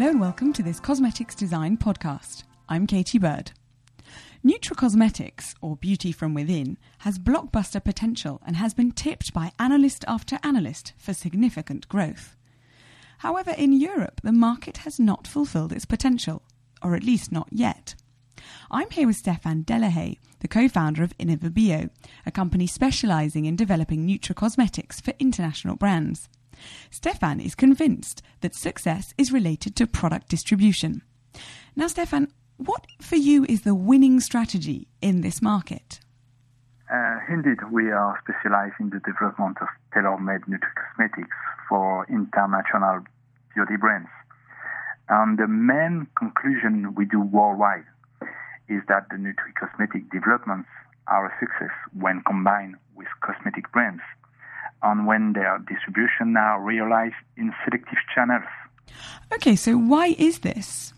Hello and welcome to this Cosmetics Design podcast. I'm Katie Bird. Nutra Cosmetics, or beauty from within, has blockbuster potential and has been tipped by analyst after analyst for significant growth. However, in Europe, the market has not fulfilled its potential, or at least not yet. I'm here with Stefan Delahaye, the co-founder of InnovaBio, a company specializing in developing Nutra Cosmetics for international brands. Stefan is convinced that success is related to product distribution. Now, Stefan, what for you is the winning strategy in this market? Uh, indeed, we are specialized in the development of tailor-made nutricosmetics for international beauty brands. And the main conclusion we do worldwide is that the nutricosmetic developments are a success when combined with cosmetic brands and when their distribution now realized in selective channels. Okay, so why is this?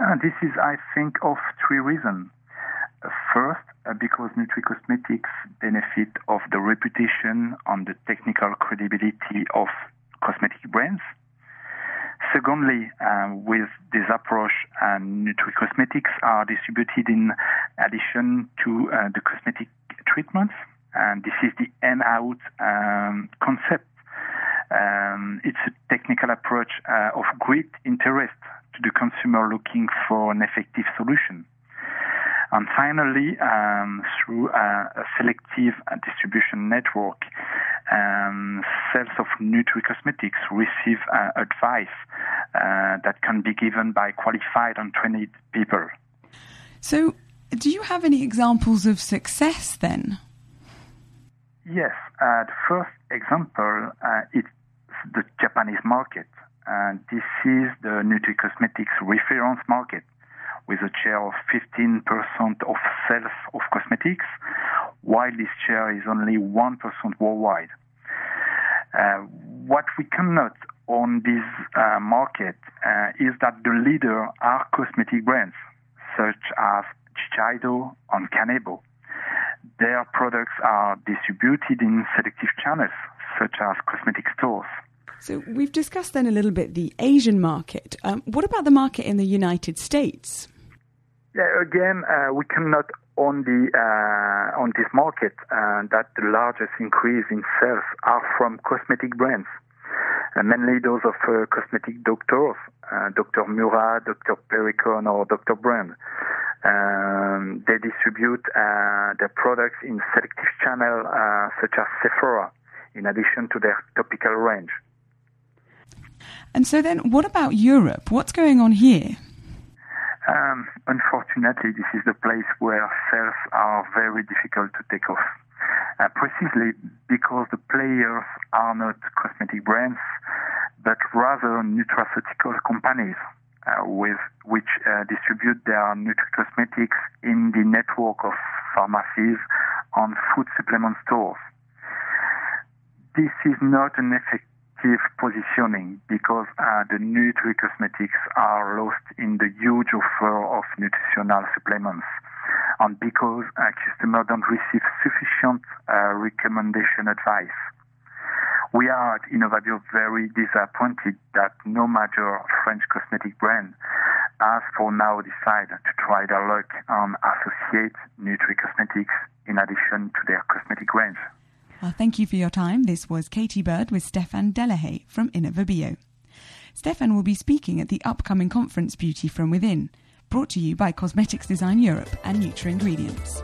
Uh, this is, I think, of three reasons. First, uh, because nutricosmetics benefit of the reputation and the technical credibility of cosmetic brands. Secondly, uh, with this approach, uh, nutricosmetics are distributed in addition to uh, the cosmetic treatments and this is the in-out um, concept. Um, it's a technical approach uh, of great interest to the consumer looking for an effective solution. And finally, um, through uh, a selective distribution network, um, sales of Nutri-Cosmetics receive uh, advice uh, that can be given by qualified and trained people. So, do you have any examples of success then? Yes, uh, the first example uh, is the Japanese market. And this is the Nutri-Cosmetics reference market with a share of 15% of sales of cosmetics, while this share is only 1% worldwide. Uh, what we can note on this uh, market uh, is that the leader are cosmetic brands such as Shiseido and Kanebo their products are distributed in selective channels, such as cosmetic stores. So we've discussed then a little bit the Asian market. Um, what about the market in the United States? Yeah, again, uh, we cannot on the uh, on this market uh, that the largest increase in sales are from cosmetic brands, uh, mainly those of uh, cosmetic doctors, uh, Dr. Murad, Dr. Perricone, or Dr. Brandt. Um, they distribute uh, their products in selective channels uh, such as Sephora, in addition to their topical range. And so then, what about Europe? What's going on here? Um, unfortunately, this is the place where sales are very difficult to take off. Uh, precisely because the players are not cosmetic brands, but rather nutraceutical companies uh, with which uh, distribute their nutricosmetics in the network of pharmacies and food supplement stores. This is not an effective positioning because uh, the nutricosmetics are lost in the huge offer of nutritional supplements and because uh, customers don't receive sufficient uh, recommendation advice. We are at InnovaBio very disappointed that no major French cosmetic brand has for now decided to try their luck on associate Nutri-Cosmetics in addition to their cosmetic range. Well, thank you for your time. This was Katie Bird with Stefan Delahaye from InnovaBio. Stefan will be speaking at the upcoming conference Beauty from Within, brought to you by Cosmetics Design Europe and Nutri Ingredients.